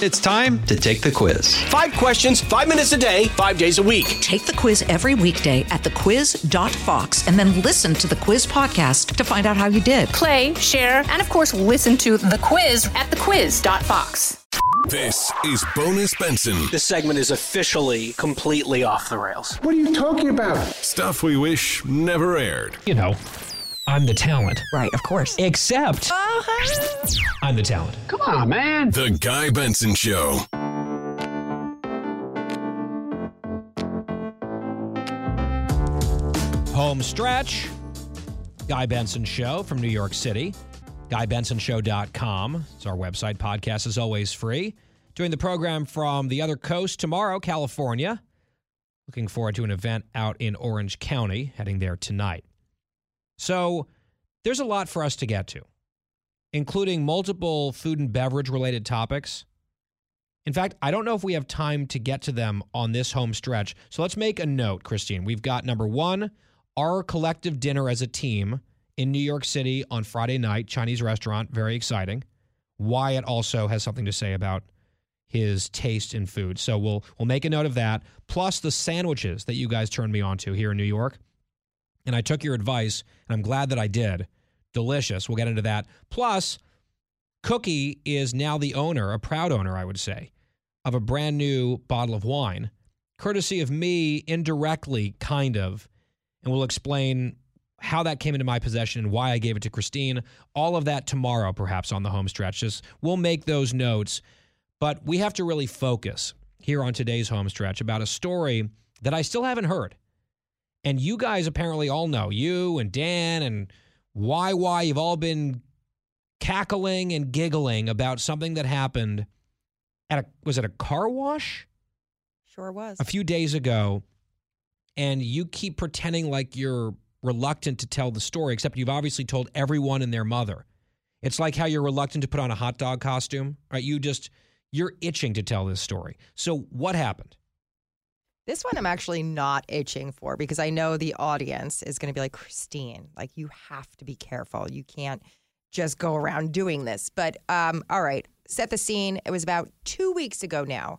It's time to take the quiz. Five questions, five minutes a day, five days a week. Take the quiz every weekday at thequiz.fox and then listen to the quiz podcast to find out how you did. Play, share, and of course, listen to the quiz at thequiz.fox. This is Bonus Benson. This segment is officially completely off the rails. What are you talking about? Stuff we wish never aired. You know, I'm the talent. Right, of course. Except uh-huh. I'm the talent. Come on, man. The Guy Benson Show. Home stretch. Guy Benson Show from New York City. GuyBensonShow.com. It's our website. Podcast is always free. Doing the program from the other coast tomorrow, California. Looking forward to an event out in Orange County, heading there tonight. So there's a lot for us to get to, including multiple food and beverage related topics. In fact, I don't know if we have time to get to them on this home stretch. So let's make a note, Christine. We've got number one, our collective dinner as a team in New York City on Friday night, Chinese restaurant, very exciting. Wyatt also has something to say about his taste in food. So we'll we'll make a note of that. Plus the sandwiches that you guys turned me on to here in New York. And I took your advice, and I'm glad that I did. Delicious. We'll get into that. Plus, Cookie is now the owner, a proud owner, I would say, of a brand new bottle of wine, courtesy of me, indirectly, kind of. And we'll explain how that came into my possession and why I gave it to Christine. All of that tomorrow, perhaps, on the home stretch. Just we'll make those notes. But we have to really focus here on today's home stretch about a story that I still haven't heard. And you guys apparently all know, you and Dan and YY, you've all been cackling and giggling about something that happened at a, was it a car wash? Sure was. a few days ago, and you keep pretending like you're reluctant to tell the story, except you've obviously told everyone and their mother. It's like how you're reluctant to put on a hot dog costume, right? You just you're itching to tell this story. So what happened? This one I'm actually not itching for because I know the audience is going to be like, Christine, like you have to be careful. You can't just go around doing this. But um, all right, set the scene. It was about two weeks ago now.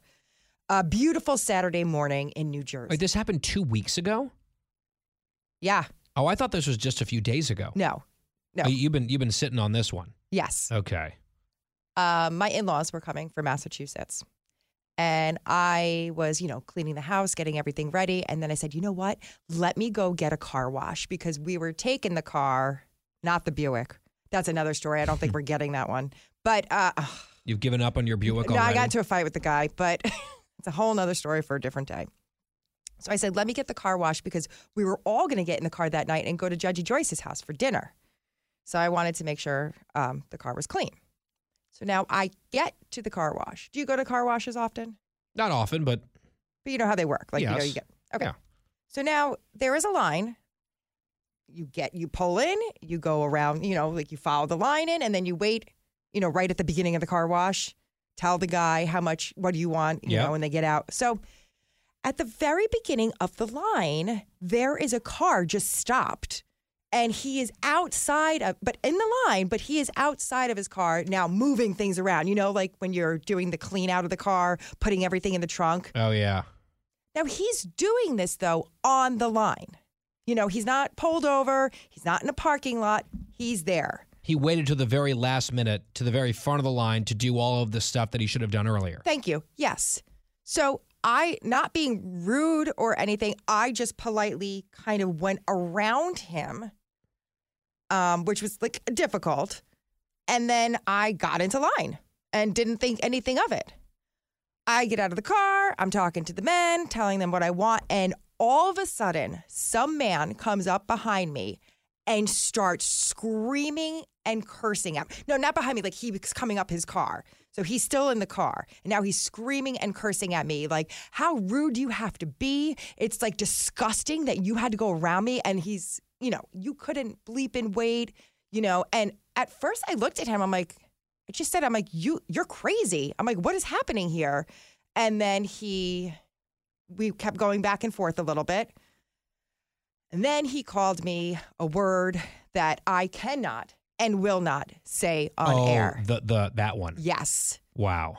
A beautiful Saturday morning in New Jersey. Wait, this happened two weeks ago. yeah, Oh, I thought this was just a few days ago. no, no. Oh, You've been you've been sitting on this one. yes. Okay. uh, my in-laws were coming from Massachusetts. And I was, you know, cleaning the house, getting everything ready. And then I said, you know what? Let me go get a car wash because we were taking the car, not the Buick. That's another story. I don't think we're getting that one. But uh, You've given up on your Buick no, I got into a fight with the guy, but it's a whole nother story for a different day. So I said, let me get the car wash because we were all going to get in the car that night and go to Judgy Joyce's house for dinner. So I wanted to make sure um, the car was clean. So now I get to the car wash. Do you go to car washes often? Not often, but But you know how they work. Like, you know, you get, okay. Yeah. So now there is a line. You get, you pull in, you go around, you know, like you follow the line in, and then you wait, you know, right at the beginning of the car wash, tell the guy how much, what do you want, you Yeah. know, when they get out. So at the very beginning of the line, there is a car just stopped. And he is outside of, but in the line, but he is outside of his car now moving things around. You know, like when you're doing the clean out of the car, putting everything in the trunk. oh yeah. Now he's doing this though on the line. You know, he's not pulled over, he's not in a parking lot, he's there. He waited to the very last minute, to the very front of the line, to do all of the stuff that he should have done earlier. Thank you. Yes. So I, not being rude or anything, I just politely kind of went around him, um, which was like difficult. And then I got into line and didn't think anything of it. I get out of the car, I'm talking to the men, telling them what I want, and all of a sudden, some man comes up behind me and starts screaming and cursing at me. No, not behind me, like he was coming up his car. So he's still in the car. And now he's screaming and cursing at me. Like, how rude do you have to be? It's like disgusting that you had to go around me. And he's, you know, you couldn't bleep and wait, you know. And at first I looked at him, I'm like, I just said, I'm like, you, you're crazy. I'm like, what is happening here? And then he, we kept going back and forth a little bit. And then he called me a word that I cannot and will not say on oh, air. the the that one. Yes. Wow.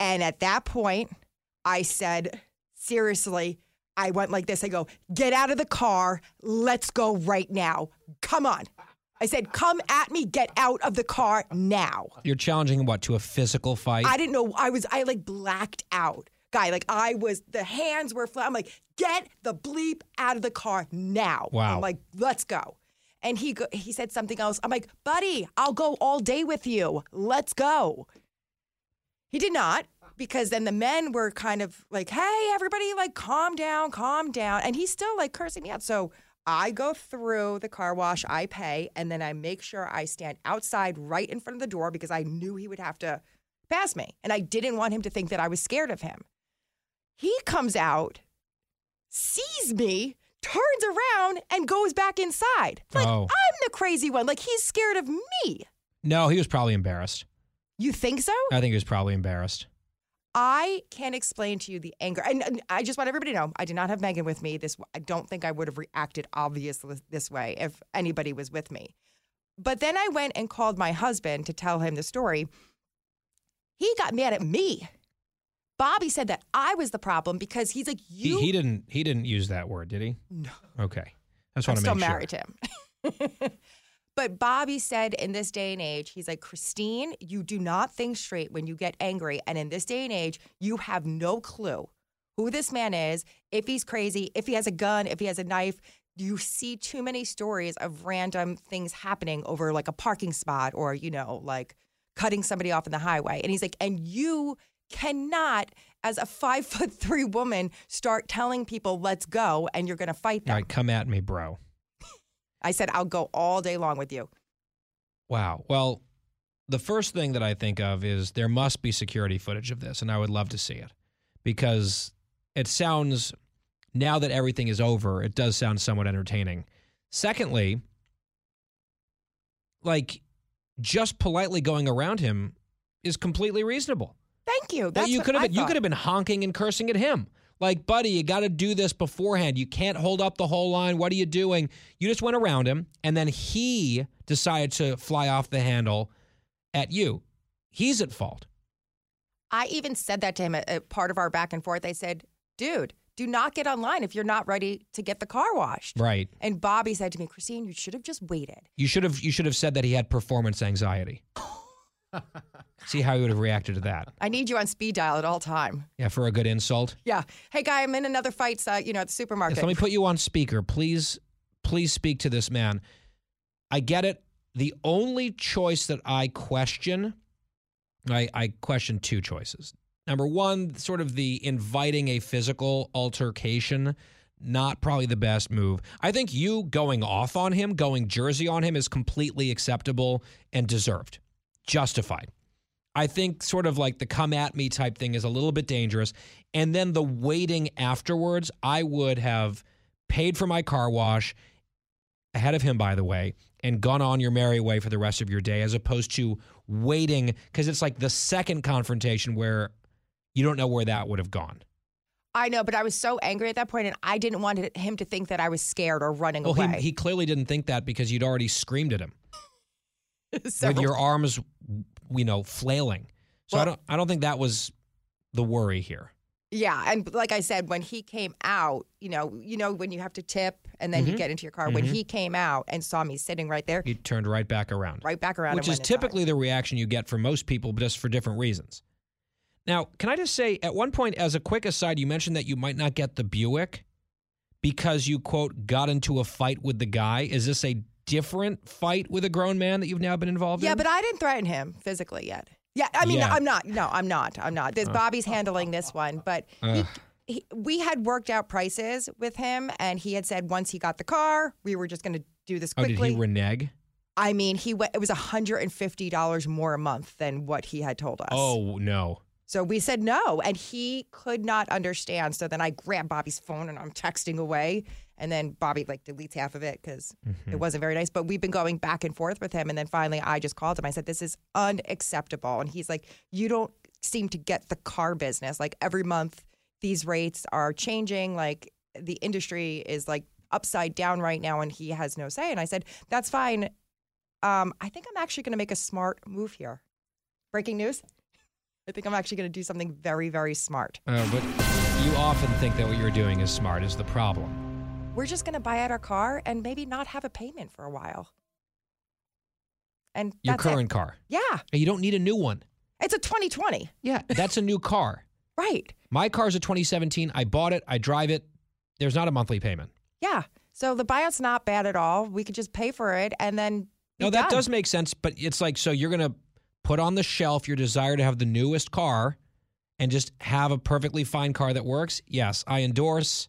And at that point, I said, seriously, I went like this. I go, get out of the car. Let's go right now. Come on. I said, come at me. Get out of the car now. You're challenging what, to a physical fight? I didn't know. I was, I like blacked out. Guy, like I was, the hands were flat. I'm like, get the bleep out of the car now. Wow. I'm like, let's go. And he go, he said something else. I'm like, buddy, I'll go all day with you. Let's go. He did not because then the men were kind of like, hey, everybody, like, calm down, calm down. And he's still like cursing me out. So I go through the car wash, I pay, and then I make sure I stand outside right in front of the door because I knew he would have to pass me. And I didn't want him to think that I was scared of him. He comes out, sees me, turns around, and goes back inside. Like, Oh. I'm the crazy one. Like, he's scared of me. no, he was probably embarrassed. You think so? I think he was probably embarrassed. I can't explain to you the anger. And, and I just want everybody to know I did not have Megan with me. This I don't think I would have reacted obviously this way if anybody was with me. But then I went and called my husband to tell him the story. He got mad at me. Bobby said that I was the problem because he's like, He, you. he didn't he didn't use that word, did he? No. Okay. I just I'm want to make sure. Still married to him. but Bobby said in this day and age, he's like, Christine, you do not think straight when you get angry. And in this day and age, you have no clue who this man is, if he's crazy, if he has a gun, if he has a knife. You see too many stories of random things happening over like a parking spot or, you know, like cutting somebody off in the highway. And he's like, and you cannot, as a five foot three woman, start telling people, let's go, and you're going to fight them. All right, come at me, bro. I said, I'll go all day long with you. Wow. Well, the first thing that I think of is there must be security footage of this, and I would love to see it because it sounds, now that everything is over, it does sound somewhat entertaining. Secondly, like just politely going around him is completely reasonable. Thank you. Well, you could have been, you could have been honking and cursing at him. Like, buddy, you got to do this beforehand. You can't hold up the whole line. What are you doing? You just went around him, and then he decided to fly off the handle at you. He's at fault. I even said that to him at, at part of our back and forth. I said, dude, do not get online if you're not ready to get the car washed. Right. And Bobby said to me, Christine, you should have just waited. You should have you should have said that he had performance anxiety. See how he would have reacted to that. I need you on speed dial at all time. Yeah, for a good insult. Yeah. Hey, guy, I'm in another fight, uh, you know, at the supermarket. Yes, let me put you on speaker. Please, please speak to this man. I get it. The only choice that I question, I, I question two choices. Number one, sort of the inviting a physical altercation, not probably the best move. I think you going off on him, going jersey on him, is completely acceptable and deserved, justified. I think sort of like the come at me type thing is a little bit dangerous. And then the waiting afterwards, I would have paid for my car wash ahead of him, by the way, and gone on your merry way for the rest of your day, as opposed to waiting because it's like the second confrontation where you don't know where that would have gone. I know, but I was so angry at that point, and I didn't want him to think that I was scared or running Well, away. he, he clearly didn't think that because you'd already screamed at him with your arms, you know, flailing. So I don't, I don't think that was the worry here. Yeah, and like I said, when he came out, you know, you know when you have to tip and then you Mhm. get into your car. When Mhm. he came out and saw me sitting right there, He turned right back around. right back around, which is typically the reaction you get from most people, but just for different reasons. Now, can I just say, at one point, as a quick aside, you mentioned that you might not get the Buick because you, quote, got into a fight with the guy. Is this a different fight with a grown man that you've now been involved Yeah, in? Yeah, but I didn't threaten him physically yet. Yeah, I mean, Yeah. I'm not. No, I'm not. I'm not. This uh. Bobby's handling this one, but he, uh. he, we had worked out prices with him, and he had said once he got the car, we were just going to do this oh, quickly. did he renege? I mean, he went. It was 150 dollars more a month than what he had told us. Oh, no. So we said no, and he could not understand. So then I grabbed Bobby's phone and I'm texting away, and then Bobby like deletes half of it because Mm-hmm. it wasn't very nice. But we've been going back and forth with him, and then finally I just called him. I said, "This is unacceptable," and he's like, "You don't seem to get the car business. Like every month, these rates are changing. Like the industry is like upside down right now, and he has no say." And I said, "That's fine. Um, I think I'm actually going to make a smart move here. Breaking news." I think I'm actually going to do something very, very smart. Uh, but you often think that what you're doing is smart is the problem. We're just going to buy out our car and maybe not have a payment for a while. And Your that's it. current car. Yeah, And You don't need a new one. it's a 2020. Yeah, that's a new car. Right. My car's a 2017. I bought it. I drive it. There's not a monthly payment. Yeah. So the buyout's not bad at all. We could just pay for it and then. No, that done. does make sense. But it's like, so you're going to put on the shelf your desire to have the newest car and just have a perfectly fine car that works? Yes, I endorse.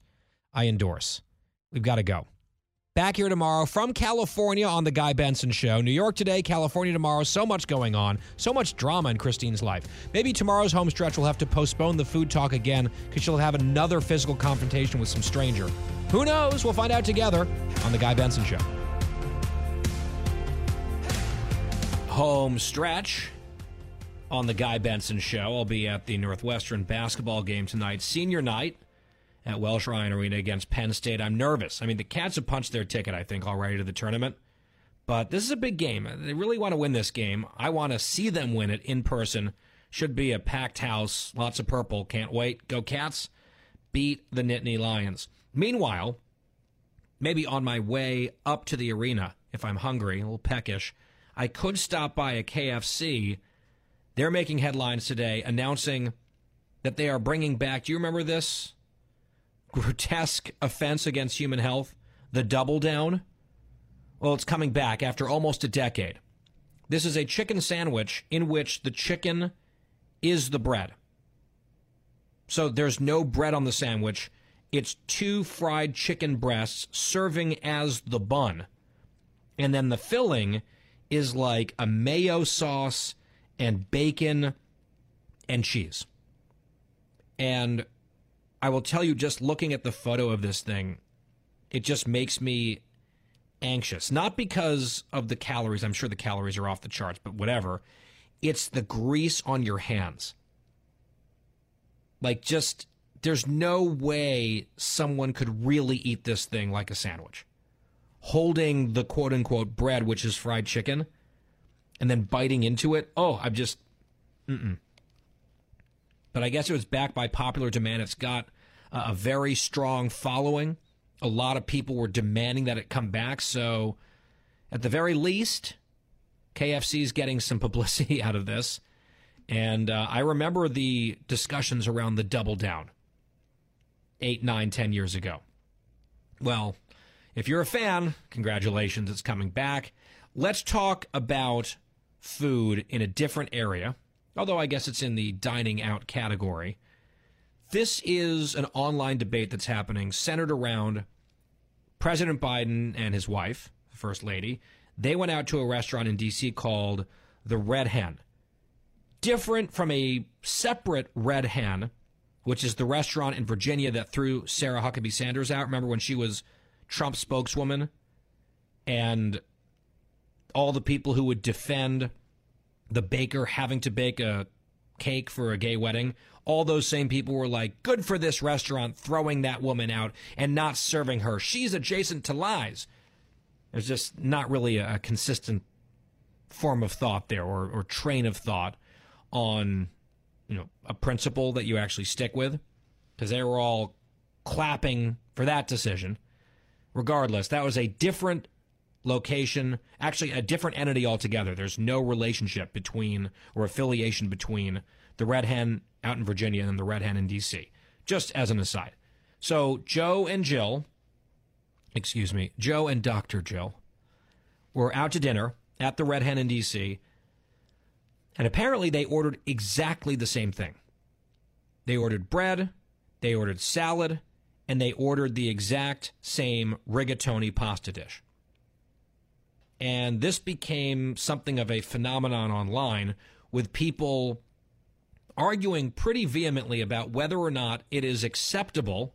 I endorse. We've got to go. Back here tomorrow from California on The Guy Benson Show. New York today, California tomorrow. So much going on, so much drama in Christine's life. Maybe tomorrow's home stretch will have to postpone the food talk again because she'll have another physical confrontation with some stranger. Who knows? We'll find out together on The Guy Benson Show. Home stretch on The Guy Benson Show. I'll be at the Northwestern basketball game tonight, senior night at Welsh Ryan Arena against Penn State. I'm nervous. I mean, the Cats have punched their ticket, I think, already to the tournament. But this is a big game. They really want to win this game. I want to see them win it in person. Should be a packed house, lots of purple. Can't wait. Go Cats. Beat the Nittany Lions. Meanwhile, maybe on my way up to the arena, if I'm hungry, a little peckish, I could stop by a KFC. They're making headlines today announcing that they are bringing back. Do you remember this? grotesque offense against human health, the double down. Well, it's coming back after almost a decade. This is a chicken sandwich in which the chicken is the bread. So there's no bread on the sandwich. It's two fried chicken breasts serving as the bun. And then the filling is like a mayo sauce and bacon and cheese. And I will tell you, just looking at the photo of this thing, it just makes me anxious. Not because of the calories, I'm sure the calories are off the charts, but whatever. It's the grease on your hands. Like, just, there's no way someone could really eat this thing like a sandwich. Holding the quote unquote bread, which is fried chicken, and then biting into it. Oh, I'm just, mm-mm but I guess it was backed by popular demand. It's got uh, a very strong following. A lot of people were demanding that it come back. So, at the very least, KFC is getting some publicity out of this. And uh, I remember the discussions around the double down eight, nine, ten years ago. Well, if you're a fan, congratulations, it's coming back. Let's talk about food in a different area although I guess it's in the dining out category. This is an online debate that's happening centered around President Biden and his wife, the First Lady. They went out to a restaurant in D.C. called the Red Hen. Different from a separate Red Hen, which is the restaurant in Virginia that threw Sarah Huckabee Sanders out. Remember when she was Trump's spokeswoman? And all the people who would defend the baker having to bake a cake for a gay wedding, all those same people were like, good for this restaurant throwing that woman out and not serving her. She's adjacent to lies. There's just not really a, consistent form of thought there or, or train of thought on you know a principle that you actually stick with because they were all clapping for that decision regardless that was a different location, actually a different entity altogether. There's no relationship between or affiliation between the Red Hen out in Virginia and the Red Hen in D.C. Just as an aside. So Joe and Jill, excuse me, Joe and Dr. Jill were out to dinner at the Red Hen in D.C. And apparently they ordered exactly the same thing. They ordered bread, they ordered salad, and they ordered the exact same rigatoni pasta dish. And this became something of a phenomenon online with people arguing pretty vehemently about whether or not it is acceptable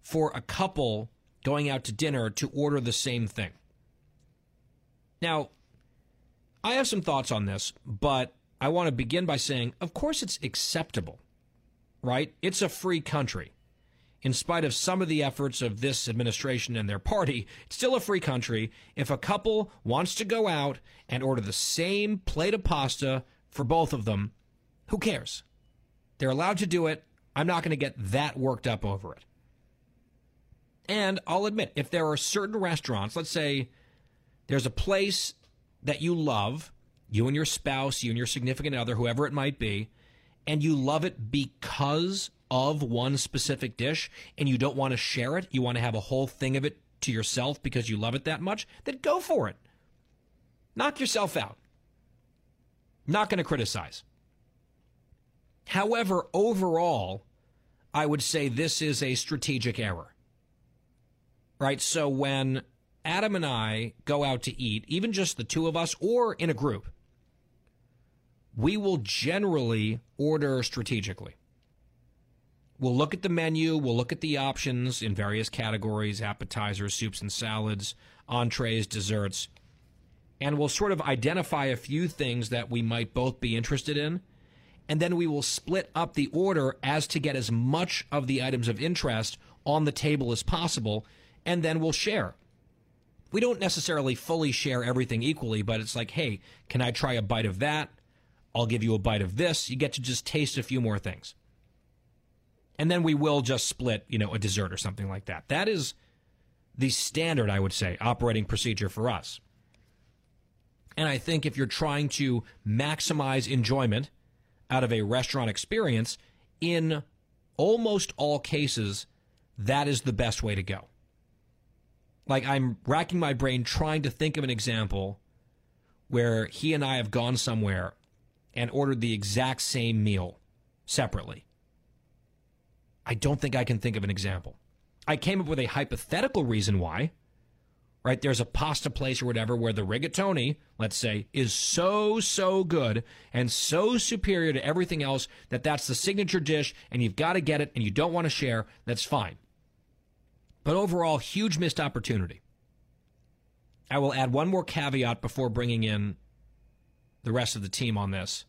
for a couple going out to dinner to order the same thing. Now, I have some thoughts on this, but I want to begin by saying, of course, it's acceptable, right? It's a free country in spite of some of the efforts of this administration and their party, it's still a free country. If a couple wants to go out and order the same plate of pasta for both of them, Who cares? They're allowed to do it. I'm not going to get that worked up over it. And I'll admit, if there are certain restaurants, let's say there's a place that you love, you and your spouse, you and your significant other, whoever it might be, and you love it because of one specific dish and you don't want to share it, you want to have a whole thing of it to yourself because you love it that much, then go for it. Knock yourself out. Not going to criticize. However, overall, I would say this is a strategic error. Right? So when Adam and I go out to eat, even just the two of us or in a group, we will generally order strategically. We'll look at the menu, we'll look at the options in various categories appetizers, soups and salads, entrees, desserts, and we'll sort of identify a few things that we might both be interested in. And then we will split up the order as to get as much of the items of interest on the table as possible, and then we'll share. We don't necessarily fully share everything equally, but it's like, hey, can I try a bite of that? I'll give you a bite of this. You get to just taste a few more things. And then we will just split, you know, a dessert or something like that. That is the standard, I would say, operating procedure for us. And I think if you're trying to maximize enjoyment out of a restaurant experience, in almost all cases, that is the best way to go. Like, I'm racking my brain trying to think of an example where he and I have gone somewhere and ordered the exact same meal separately. I don't think I can think of an example. I came up with a hypothetical reason why. Right? There's a pasta place or whatever where the rigatoni, let's say, is so, so good and so superior to everything else that that's the signature dish and you've got to get it and you don't want to share. That's fine. But overall, huge missed opportunity. I will add one more caveat before bringing in the rest of the team on this.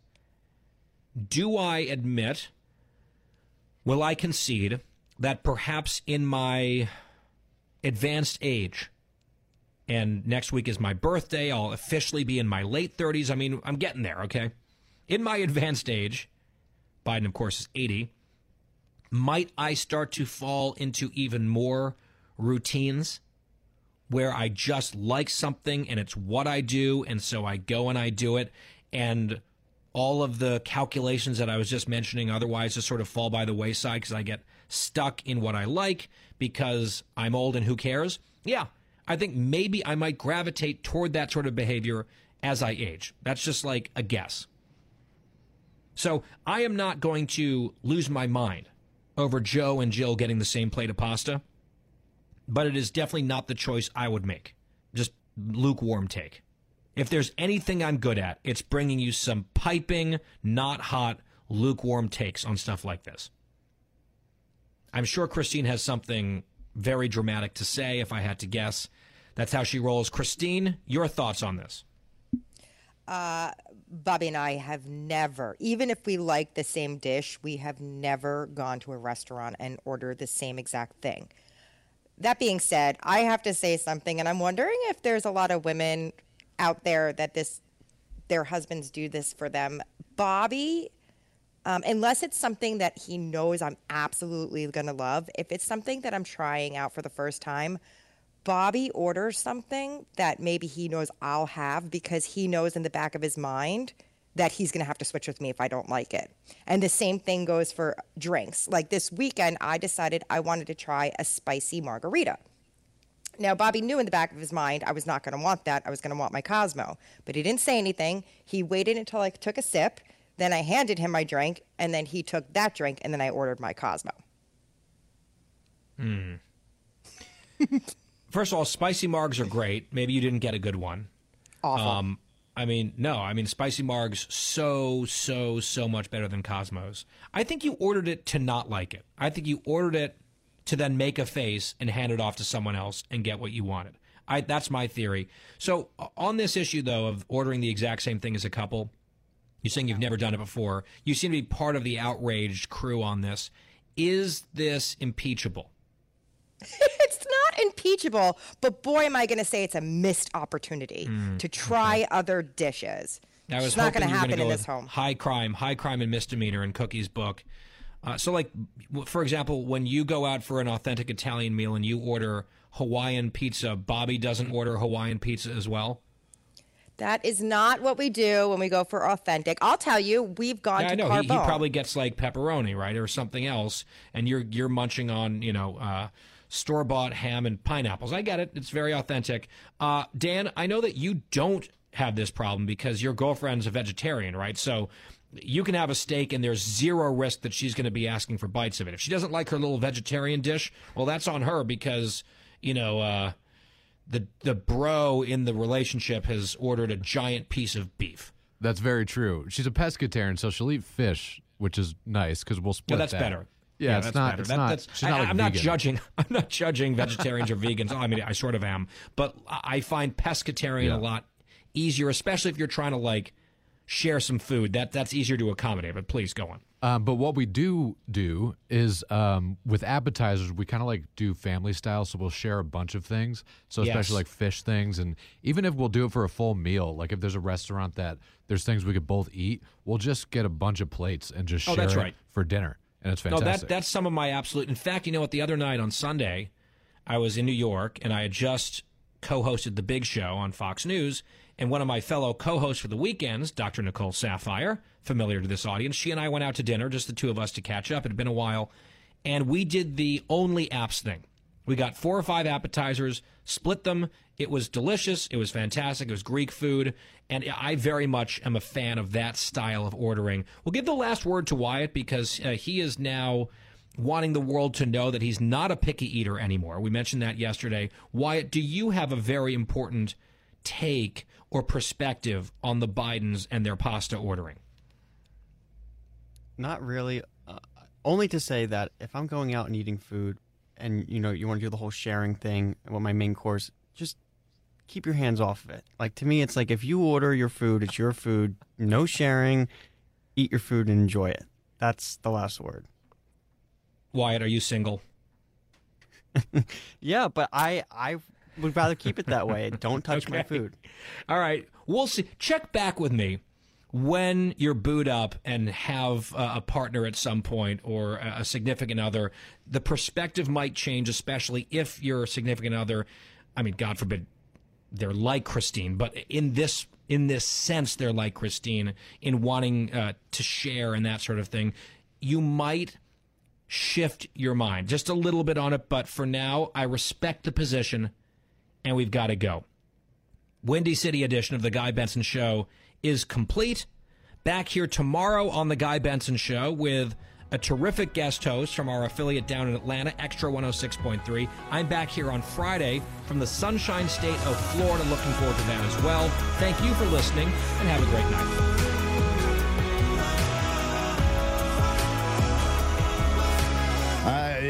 Do I admit, will I concede that perhaps in my advanced age, and next week is my birthday, I'll officially be in my late 30s. I mean, I'm getting there, okay? In my advanced age, Biden, of course, is 80. Might I start to fall into even more routines where I just like something and it's what I do, and so I go and I do it, and all of the calculations that I was just mentioning otherwise just sort of fall by the wayside because I get stuck in what I like because I'm old and who cares? Yeah, I think maybe I might gravitate toward that sort of behavior as I age. That's just like a guess. So I am not going to lose my mind over Joe and Jill getting the same plate of pasta, but it is definitely not the choice I would make. Just lukewarm take. If there's anything I'm good at, it's bringing you some piping, not hot, lukewarm takes on stuff like this. I'm sure Christine has something very dramatic to say if I had to guess. That's how she rolls. Christine, your thoughts on this? Uh, Bobby and I have never, even if we like the same dish, we have never gone to a restaurant and ordered the same exact thing. That being said, I have to say something, and I'm wondering if there's a lot of women out there that this their husbands do this for them. Bobby, um, unless it's something that he knows I'm absolutely to love, if it's something that I'm trying out for the first time, Bobby orders something that maybe he knows I'll have because he knows in the back of his mind that he's going to have to switch with me if I don't like it. And the same thing goes for drinks. Like this weekend, I decided I wanted to try a spicy margarita. Now, Bobby knew in the back of his mind I was not going to want that. I was going to want my Cosmo. But he didn't say anything. He waited until I took a sip. Then I handed him my drink, and then he took that drink, and then I ordered my Cosmo. Hmm. First of all, spicy margs are great. Maybe you didn't get a good one. Awful. Um, I mean, no. I mean, spicy margs so so so much better than Cosmos. I think you ordered it to not like it. I think you ordered it to then make a face and hand it off to someone else and get what you wanted. I, that's my theory. So uh, on this issue though of ordering the exact same thing as a couple, you're saying you've never done it before. You seem to be part of the outraged crew on this. Is this impeachable? it's not impeachable, but boy, am I going to say it's a missed opportunity hmm, to try other dishes. I was It's not gonna happen go in this home. High crime, high crime and misdemeanor in Cookie's book. Uh, so, like, for example, when you go out for an authentic Italian meal and you order Hawaiian pizza, Bobby doesn't order Hawaiian pizza as well. That is not what we do when we go for authentic. I'll tell you, we've gone Yeah, I to know he, he probably gets like pepperoni, right, or something else, and you're you're munching on you know uh, store bought ham and pineapples. I get it; it's very authentic. Uh, Dan, I know that you don't have this problem because your girlfriend's a vegetarian, right? So you can have a steak, and there's zero risk that she's going to be asking for bites of it. If she doesn't like her little vegetarian dish, well, that's on her because you know. Uh, the the bro in the relationship has ordered a giant piece of beef. That's very true. She's a pescatarian, so she'll eat fish, which is nice because we'll Yeah, split. that's that. better. Yeah, it's that's not. better. It's That- not. that's- not I, like am not judging. I'm not judging vegetarians or vegans. I mean, I sort of am, but I I find pescatarian Yeah. a lot easier, especially if you're trying to like share some food. That that's easier to accommodate. But please go on. Um, but what we do do is um, with appetizers, we kind of like do family style. So we'll share a bunch of things. So especially Yes. like fish things, and even if we'll do it for a full meal, like if there's a restaurant that there's things we could both eat, we'll just get a bunch of plates and just Oh, share that's right. for dinner, and it's fantastic. No, that that's some of my absolute. In fact, you know what? The other night on Sunday, I was in New York and I had just co-hosted the Big Show on Fox News, and one of my fellow co-hosts for the weekends, Dr. Nicole Saphier, familiar to this audience, she and I went out to dinner, just the two of us to catch up. It had been a while, and we did the only apps thing. We got four or five appetizers, split them. It was delicious. It was fantastic. It was Greek food. And I very much am a fan of that style of ordering. We'll give the last word to Wyatt because uh, he is now wanting the world to know that he's not a picky eater anymore. We mentioned that yesterday. Wyatt, do you have a very important take or perspective on the Bidens and their pasta ordering? Not really. Uh, only to say that if I'm going out and eating food, and you know you want to do the whole sharing thing, what my main course, just keep your hands off of it. Like to me, it's like if you order your food, it's your food. No sharing. Eat your food and enjoy it. That's the last word. Wyatt, are you single? Yeah, but I I would rather keep it that way. Don't touch my food. All right, we'll see. Check back with me when you're booed up and have uh, a partner at some point or a a significant other. The perspective might change, especially if your significant other. I mean, God forbid they're like Christine, but in this in this sense, they're like Christine in wanting uh, to share and that sort of thing. You might shift your mind just a little bit on it, but for now, I respect the position, and we've got to go. Windy City edition of the Guy Benson Show is complete. Back here tomorrow on the Guy Benson Show with a terrific guest host from our affiliate down in Atlanta, Extra 106.3. I'm back here on Friday from the Sunshine State of Florida. Looking forward to that as well. Thank you for listening and have a great night.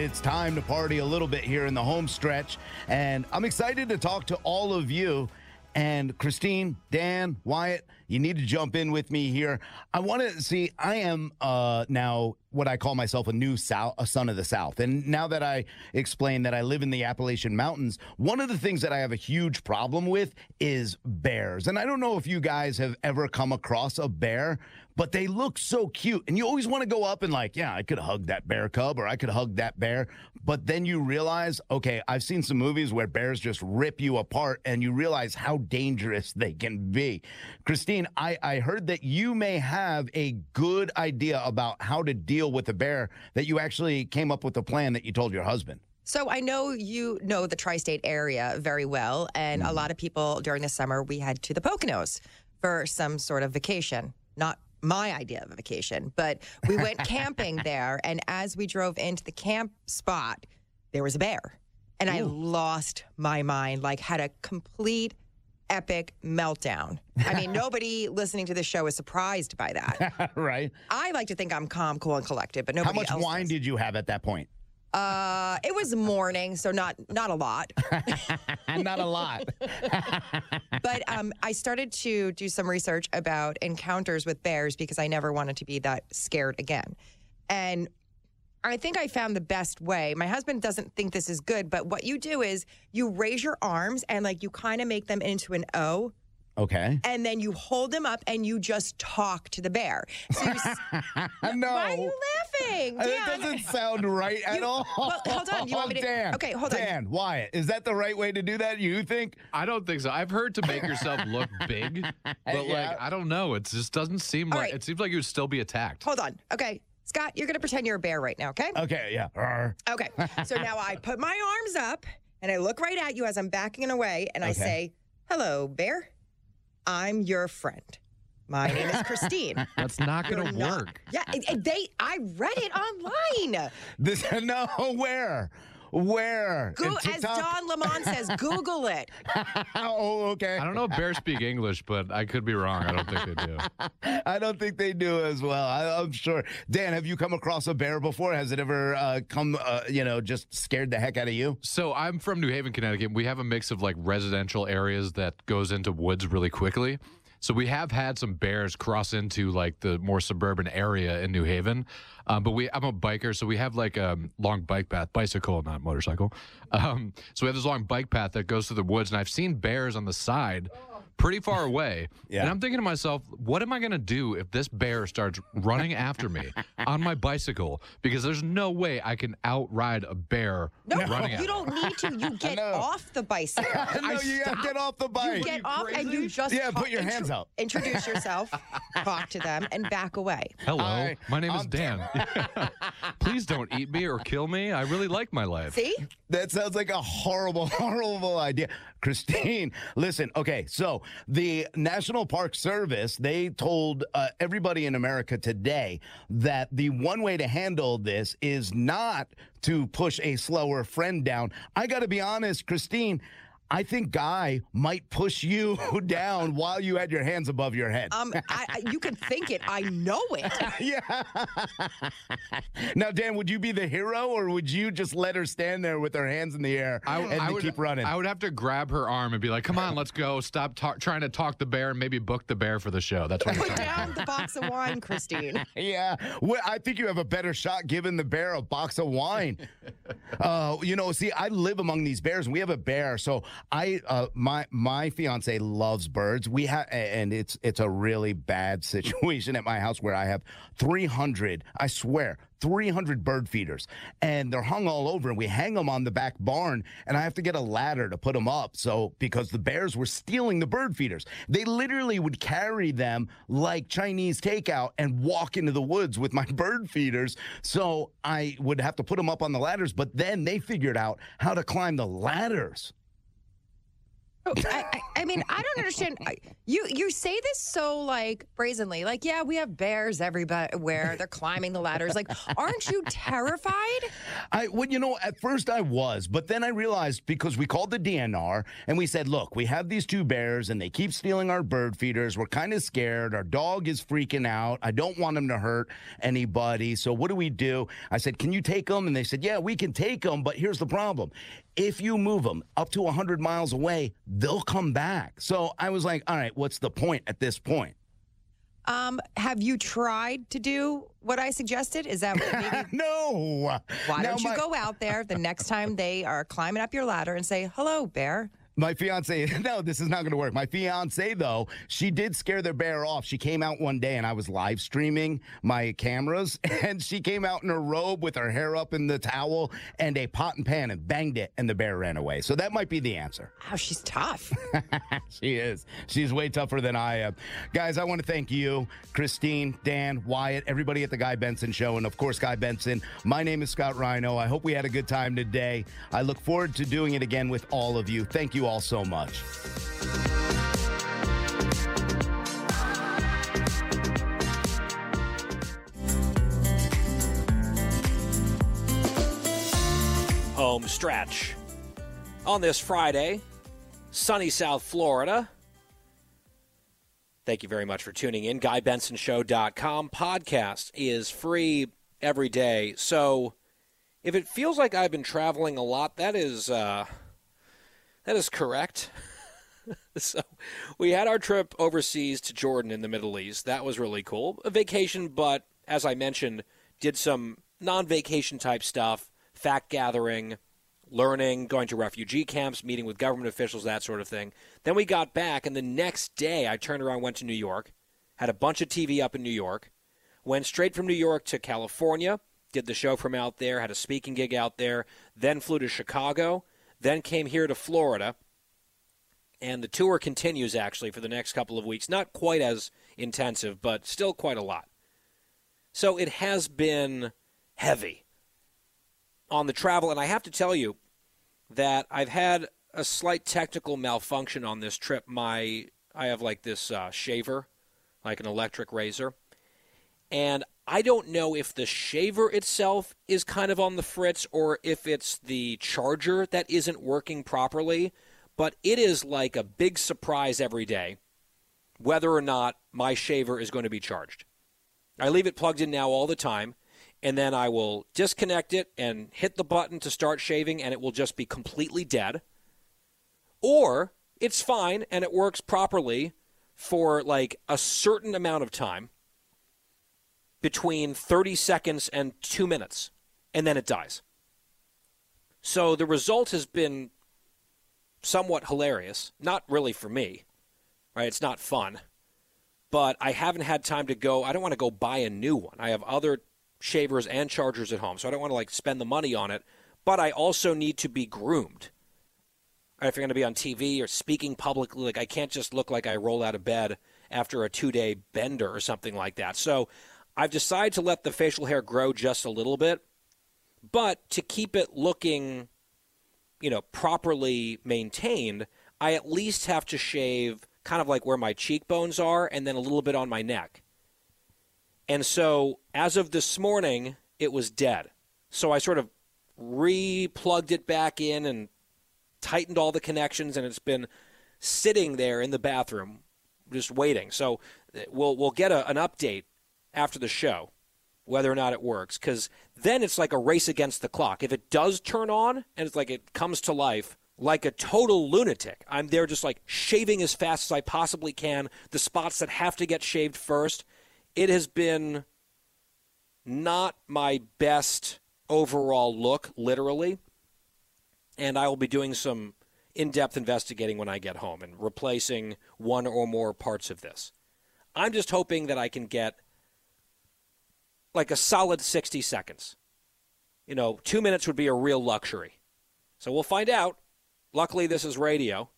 It's time to party a little bit here in the home stretch, and I'm excited to talk to all of you. And Christine, Dan, Wyatt, you need to jump in with me here. I want to see. I am uh, now what I call myself a new South, a son of the South. And now that I explain that I live in the Appalachian Mountains, one of the things that I have a huge problem with is bears. And I don't know if you guys have ever come across a bear, but they look so cute. And you always want to go up and, like, yeah, I could hug that bear cub or I could hug that bear. But then you realize, okay, I've seen some movies where bears just rip you apart and you realize how dangerous they can be. Christine, I, I heard that you may have a good idea about how to deal with a bear, that you actually came up with a plan that you told your husband. So I know you know the tri-state area very well, and a mm-hmm. lot of people during the summer we head to the Poconos for some sort of vacation. Not my idea of a vacation, but we went camping there, and as we drove into the camp spot, there was a bear, and I lost my mind. Like had a complete epic meltdown. I mean, nobody listening to this show is surprised by that. right? I like to think I'm calm, cool, and collected, but nobody How much else wine does. did you have at that point? Uh, it was morning, so not not a lot. Not a lot. but um, I started to do some research about encounters with bears because I never wanted to be that scared again. And I think I found the best way. My husband doesn't think this is good, but what you do is you raise your arms and like you kind of make them into an O. Okay. and then you hold them up and you just talk to the bear. So you, s- no. why are you laughing? That Dan? doesn't sound right at You- all. well, hold on. You want me to- Dan, okay, hold on. Dan, Wyatt, is that the right way to do that? You think? I don't think so. I've heard to make yourself look big, but Yeah. like I don't know. It just doesn't seem All like right. it seems like you would still be attacked. Hold on. Okay. Scott, you're going to pretend you're a bear right now, okay? Okay, yeah. Arr. Okay. So now I put my arms up and I look right at you as I'm backing away and I Okay. say, Hello, bear. I'm your friend. My name is Christine. That's not You're going to not- work. Yeah, it- it- they. I read it online. This no, where? Where? Go, as Don Lemon says, Google it. oh, okay. I don't know if bears speak English, but I could be wrong. I don't think they do. I don't think they do as well. I, I'm sure. Dan, have you come across a bear before? Has it ever uh, come, uh, you know, just scared the heck out of you? So I'm from New Haven, Connecticut. We have a mix of like residential areas that goes into woods really quickly. So we have had some bears cross into like the more suburban area in New Haven. Um, but we, I'm a biker, so we have like a long bike path, bicycle, not motorcycle. Um, so we have this long bike path that goes through the woods, and I've seen bears on the side, pretty far away. Yeah. And I'm thinking to myself, what am I going to do if this bear starts running after me on my bicycle? Because there's no way I can outride a bear No, running at you me. don't need to. You get off the bicycle. no, you gotta get off the bike. You get off and you just Yeah, talk- put your hands up. Introduce yourself, talk to them, and back away. Hello, Hi, my name is I'm Dan. Please don't eat me or kill me. I really like my life. See? That sounds like a horrible, horrible idea. Christine, listen, okay, so the National Park Service, they told uh, everybody in America today that the one way to handle this is not to push a slower friend down. I got to be honest, Christine, I think Guy might push you down while you had your hands above your head. Um, I, I, you can think it. I know it. yeah. now, Dan, would you be the hero or would you just let her stand there with her hands in the air I, and I would keep running? I would have to grab her arm and be like, "Come on, let's go. Stop ta- trying to talk the bear and maybe book the bear for the show." That's what I'm Put trying. down the box of wine, Christine. Yeah, well, I think you have a better shot giving the bear a box of wine. uh, you know, see, I live among these bears, and we have a bear. So I, uh, my my fiance loves birds. We have, and it's it's a really bad situation at my house where I have three hundred. I swear. 300 bird feeders and they're hung all over and we hang them on the back barn and I have to get a ladder to put them up so because the bears were stealing the bird feeders they literally would carry them like Chinese takeout and walk into the woods with my bird feeders so I would have to put them up on the ladders but then they figured out how to climb the ladders Oh, I, I, I mean, I don't understand. I- You you say this so like brazenly, like yeah, we have bears everywhere. They're climbing the ladders. Like, aren't you terrified? I well, you know, at first I was, but then I realized because we called the DNR and we said, look, we have these two bears and they keep stealing our bird feeders. We're kind of scared. Our dog is freaking out. I don't want him to hurt anybody. So what do we do? I said, can you take them? And they said, yeah, we can take them, but here's the problem. If you move them up to 100 miles away, they'll come back. So I was like, all right, what's the point at this point? Um, have you tried to do what I suggested? Is that maybe no. why Now don't you my- go out there the next time they are climbing up your ladder and say, "Hello, bear." My fiance, no, this is not going to work. My fiance, though, she did scare the bear off. She came out one day and I was live streaming my cameras, and she came out in a robe with her hair up in the towel and a pot and pan and banged it, and the bear ran away. So that might be the answer. Wow, she's tough. she is. She's way tougher than I am. Guys, I want to thank you, Christine, Dan, Wyatt, everybody at the Guy Benson Show, and of course, Guy Benson. My name is Scott Rhino. I hope we had a good time today. I look forward to doing it again with all of you. Thank you all so much. Home stretch. On this Friday, sunny South Florida. Thank you very much for tuning in. GuyBensonShow.com podcast is free every day. So if it feels like I've been traveling a lot, that is uh, that is correct. so we had our trip overseas to Jordan in the Middle East. That was really cool. A vacation, but as I mentioned, did some non-vacation type stuff, fact gathering, learning, going to refugee camps, meeting with government officials, that sort of thing. Then we got back, and the next day I turned around, went to New York, had a bunch of TV up in New York, went straight from New York to California, did the show from out there, had a speaking gig out there, then flew to Chicago, then came here to Florida. And the tour continues actually for the next couple of weeks. Not quite as intensive, but still quite a lot. So it has been heavy on the travel. And I have to tell you that I've had a slight technical malfunction on this trip. My I have like this uh, shaver, like an electric razor, and I don't know if the shaver itself is kind of on the fritz or if it's the charger that isn't working properly. But it is like a big surprise every day whether or not my shaver is going to be charged. I leave it plugged in now all the time, and then I will disconnect it and hit the button to start shaving, and it will just be completely dead. Or it's fine and it works properly for like a certain amount of time between 30 seconds and two minutes, and then it dies. So the result has been somewhat hilarious. Not really for me, right? It's not fun. But I haven't had time to go. I don't want to go buy a new one. I have other shavers and chargers at home, so I don't want to like spend the money on it. But I also need to be groomed. Right, if you're going to be on TV or speaking publicly, like I can't just look like I roll out of bed after a two day bender or something like that. So I've decided to let the facial hair grow just a little bit, but to keep it looking, you know, properly maintained, I at least have to shave kind of like where my cheekbones are and then a little bit on my neck. And so as of this morning, it was dead. So I sort of re-plugged it back in and tightened all the connections and it's been sitting there in the bathroom just waiting. So uh, we'll we'll get a, an update after the show whether or not it works cuz then it's like a race against the clock. If it does turn on and it's like it comes to life like a total lunatic. I'm there just like shaving as fast as I possibly can the spots that have to get shaved first. It has been not my best overall look, literally. And I will be doing some in depth investigating when I get home and replacing one or more parts of this. I'm just hoping that I can get like a solid 60 seconds. You know, two minutes would be a real luxury. So we'll find out. Luckily, this is radio.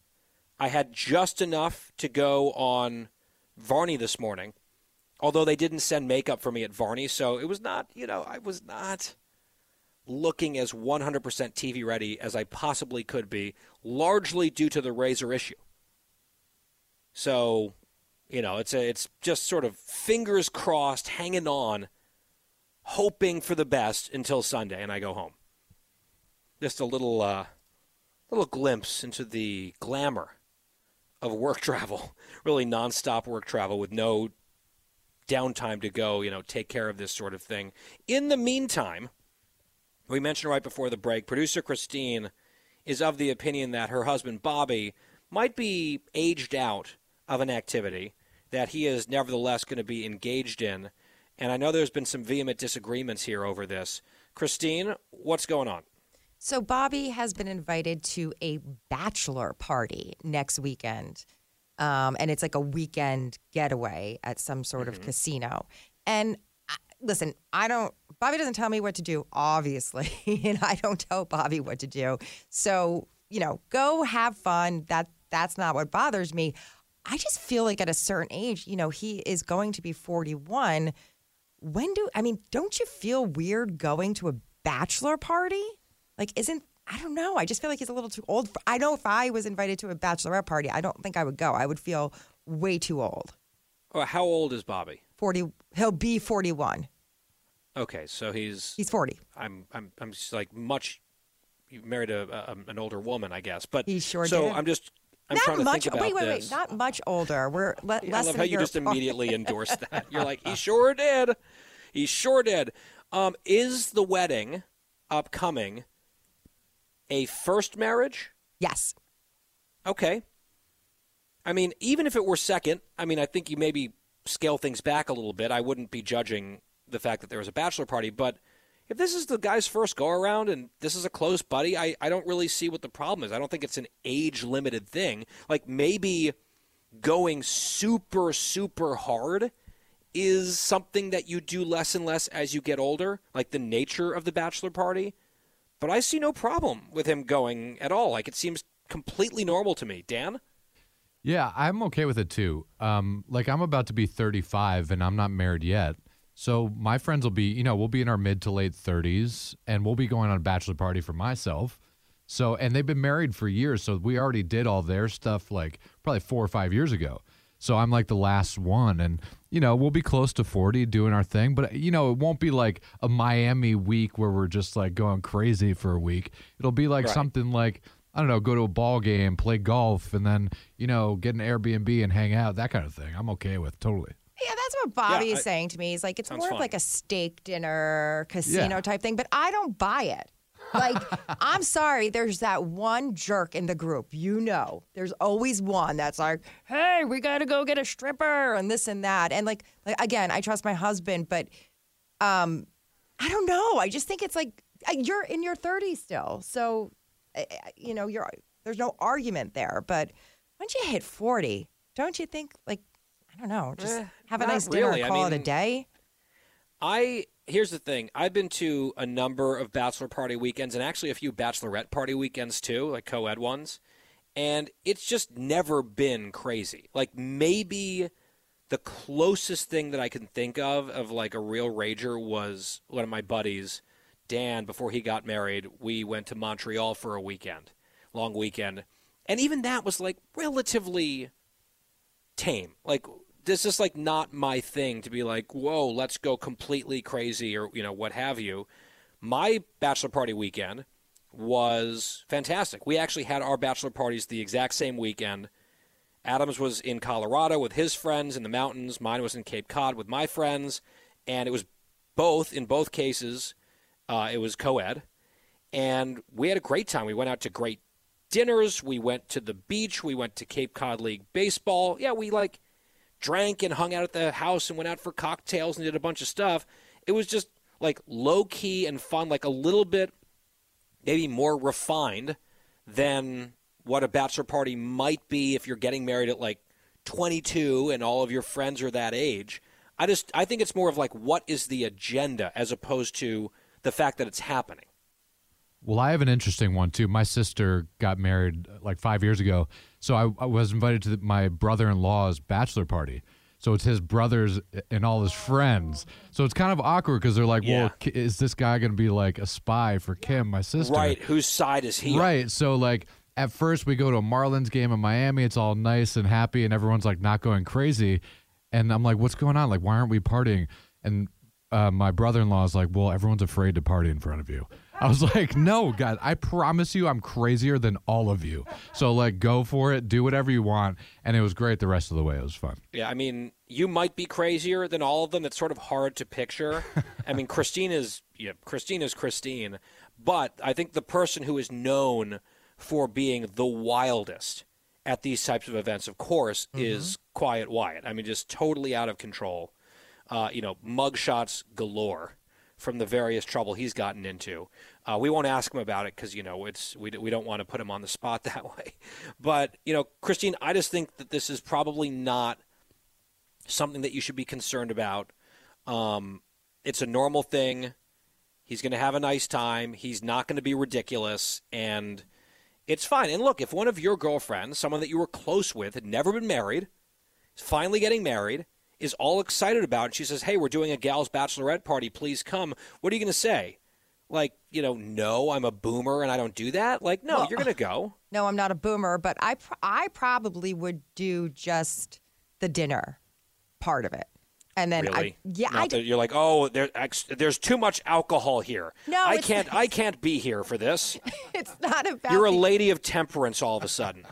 I had just enough to go on Varney this morning, although they didn't send makeup for me at Varney, so it was not, you know, I was not looking as 100% TV ready as I possibly could be, largely due to the razor issue. So, you know, it's a, it's just sort of fingers crossed, hanging on, hoping for the best until Sunday, and I go home. Just a little uh, little glimpse into the glamour of work travel, really nonstop work travel with no downtime to go, you know, take care of this sort of thing. In the meantime, we mentioned right before the break, producer Christine is of the opinion that her husband Bobby might be aged out of an activity that he is nevertheless going to be engaged in. And I know there's been some vehement disagreements here over this. Christine, what's going on? So Bobby has been invited to a bachelor party next weekend. Um, and it's like a weekend getaway at some sort of casino. And I, listen, I don't, Bobby doesn't tell me what to do, obviously, and I don't tell Bobby what to do. So, you know, go have fun. That That's not what bothers me. I just feel like at a certain age, you know, he is going to be 41. When do, I mean, don't you feel weird going to a bachelor party? Like, isn't I don't know. I just feel like he's a little too old. For, I know if I was invited to a bachelorette party, I don't think I would go. I would feel way too old. Oh, how old is Bobby? Forty. He'll be forty-one. Okay, so he's He's forty. I'm I'm I'm just like much. You married a, a an older woman, I guess, but He sure so did. I'm just I'm not much. wait, wait, this. wait. Not much older. We're le- I less love than how you just immediately endorsed that. You're like, he sure did. He sure did. Um, is the wedding upcoming a first marriage? Yes. Okay. I mean, even if it were second, I mean, I think you maybe scale things back a little bit. I wouldn't be judging the fact that there was a bachelor party, but if this is the guy's first go around and this is a close buddy, I, I don't really see what the problem is. I don't think it's an age limited thing. Like maybe going super, super hard is something that you do less and less as you get older, like the nature of the bachelor party. But I see no problem with him going at all. Like it seems completely normal to me. Dan? Yeah, I'm okay with it too. Um, like I'm about to be 35 and I'm not married yet. So my friends will be, you know, we'll be in our mid to late 30s and we'll be going on a bachelor party for myself. So, and they've been married for years. So we already did all their stuff like probably four or five years ago. So I'm like the last one. And, you know, we'll be close to 40 doing our thing. But, you know, it won't be like a Miami week where we're just like going crazy for a week. It'll be like Right. something like, I don't know, go to a ball game, play golf, and then, you know, get an Airbnb and hang out, that kind of thing. I'm okay with totally. Yeah, that's what Bobby Yeah, is I- saying to me. He's like, it's more of like a steak dinner, casino Yeah. type thing, but I don't buy it. Like, I'm sorry, there's that one jerk in the group. You know, there's always one that's like, hey, we got to go get a stripper and this and that. And like, like again, I trust my husband, but um, I don't know. I just think it's like you're in your 30s still. So, you know, you're there's no argument there. But once you hit 40, don't you think like, I don't know, just Eh, have a nice dinner, really. I call it a day? I here's the thing. I've been to a number of bachelor party weekends and actually a few bachelorette party weekends too, like co-ed ones. And it's just never been crazy. Like maybe the closest thing that I can think of of like a real rager was one of my buddies, Dan, before he got married, we went to Montreal for a weekend, long weekend. And even that was like relatively tame. Like this is like not my thing to be like, whoa, let's go completely crazy or you know what have you. My bachelor party weekend was fantastic. We actually had our bachelor parties the exact same weekend. Adams was in Colorado with his friends in the mountains. Mine was in Cape Cod with my friends, and it was both in both cases. Uh, it was co-ed, and we had a great time. We went out to great dinners. We went to the beach. We went to Cape Cod League baseball. Yeah, we like drank and hung out at the house and went out for cocktails and did a bunch of stuff. It was just like low key and fun, like a little bit maybe more refined than what a bachelor party might be if you're getting married at like 22 and all of your friends are that age. I just I think it's more of like what is the agenda as opposed to the fact that it's happening. Well, I have an interesting one too. My sister got married uh, like five years ago, so I, I was invited to the, my brother-in-law's bachelor party. So it's his brothers and all his friends. So it's kind of awkward because they're like, Yeah. "Well, is this guy going to be like a spy for Kim, my sister?" Right, whose side is he on? Right. So like at first we go to a Marlins game in Miami. It's all nice and happy, and everyone's like not going crazy. And I'm like, what's going on? Like, why aren't we partying? And uh, my brother-in-law is like, well, everyone's afraid to party in front of you. I was like, no, God, I promise you, I'm crazier than all of you. So like, go for it, do whatever you want. And it was great the rest of the way. It was fun. Yeah, I mean, you might be crazier than all of them. It's sort of hard to picture. I mean, Christine is yeah, Christine is Christine, but I think the person who is known for being the wildest at these types of events, of course, is Quiet Wyatt. I mean, just totally out of control. Uh, you know, mugshots galore from the various trouble he's gotten into. Uh, we won't ask him about it because you know it's we we don't want to put him on the spot that way. But you know, Christine, I just think that this is probably not something that you should be concerned about. Um, it's a normal thing. He's going to have a nice time. He's not going to be ridiculous, and it's fine. And look, if one of your girlfriends, someone that you were close with, had never been married, is finally getting married, is all excited about it, she says, "Hey, we're doing a gal's bachelorette party. Please come." What are you going to say? Like, you know, no, I'm a boomer and I don't do that. Like, no, Well, you're going to go. No, I'm not a boomer, but I pr- I probably would do just the dinner part of it, and then really? I yeah Not I that you're like, oh, there, there's too much alcohol here. No, I can't. I can't be here for this. it's not about You're a lady of temperance all of a sudden.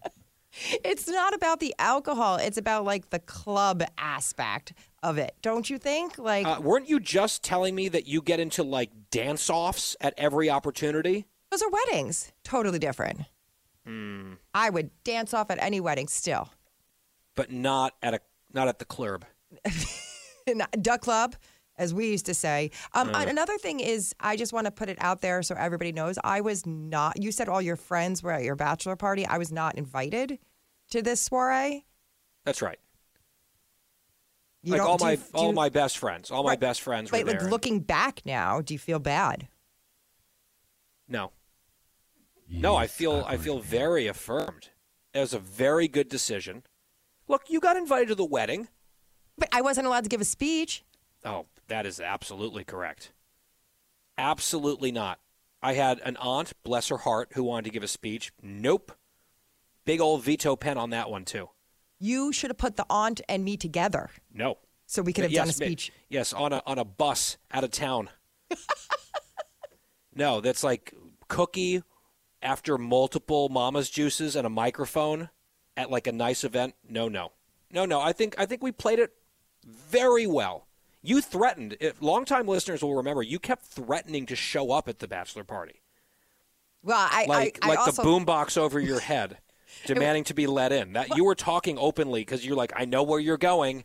it's not about the alcohol. It's about like the club aspect of it, don't you think? Like Uh, weren't you just telling me that you get into like dance offs at every opportunity? those are weddings, totally different. Hmm. I would dance off at any wedding still. but not at a not at the club. Duck club, as we used to say. Um, Another thing is, I just want to put it out there so everybody knows. I was not. You said all your friends were at your bachelor party. I was not invited to this soiree. That's right. You like all my you- all you- my best friends, all my best friends were Wait, there. like looking back now, do you feel bad? No. No, I feel I feel very affirmed. It was a very good decision. Look, you got invited to the wedding. But I wasn't allowed to give a speech. Oh, that is absolutely correct. Absolutely not. I had an aunt, bless her heart, who wanted to give a speech. Nope. Big old veto pen on that one too. You should have put the aunt and me together No. so we could have yes, done a ma- speech. Yes, on a on a bus out of town. no, that's like cookie after multiple mama's juices and a microphone at like a nice event. No, no. No, no. I think I think we played it very well. You threatened. If longtime listeners will remember, you kept threatening to show up at the bachelor party. Well, I Like I, I like also, the boombox over your head. Demanding to be let in. That you were talking openly because you're like, I know where you're going.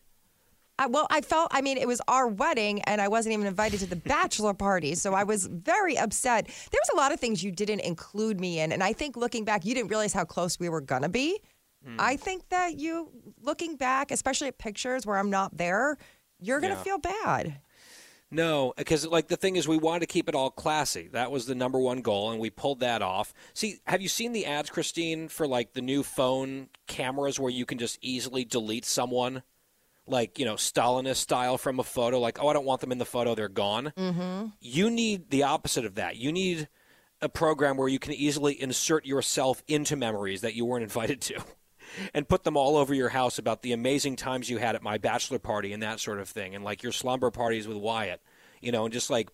I, well, I felt, I mean, it was our wedding and I wasn't even invited to the bachelor party. So I was very upset. There was a lot of things you didn't include me in. And I think looking back, you didn't realize how close we were going to be. Hmm. I think that you, looking back, especially at pictures where I'm not there, you're going to Yeah. feel bad. No, because like the thing is, we wanted to keep it all classy. That was the number one goal, and we pulled that off. See, have you seen the ads, Christine, for like the new phone cameras where you can just easily delete someone, like you know Stalinist style from a photo? Like, oh, I don't want them in the photo; they're gone. Mm-hmm. You need the opposite of that. You need a program where you can easily insert yourself into memories that you weren't invited to. And put them all over your house about the amazing times you had at my bachelor party and that sort of thing, and like your slumber parties with Wyatt, you know, and just like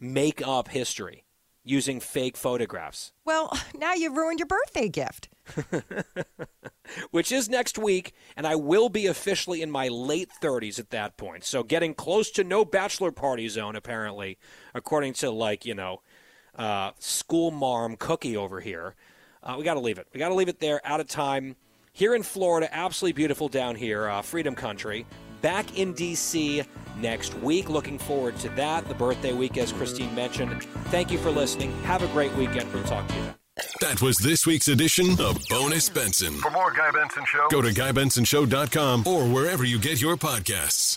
make up history using fake photographs, Well, now you've ruined your birthday gift. which is next week, and I will be officially in my late 30s at that point. So getting close to no bachelor party zone, apparently, according to like, you know, uh, school marm cookie over here. Uh, we got to leave it. We got to leave it there, out of time. Here in Florida, absolutely beautiful down here, uh, Freedom Country. Back in D.C. next week. Looking forward to that. The birthday week, as Christine mentioned. Thank you for listening. Have a great weekend. We'll talk to you then. That was this week's edition of Bonus Benson. For more Guy Benson Show, Go to GuyBensonShow.com or wherever you get your podcasts.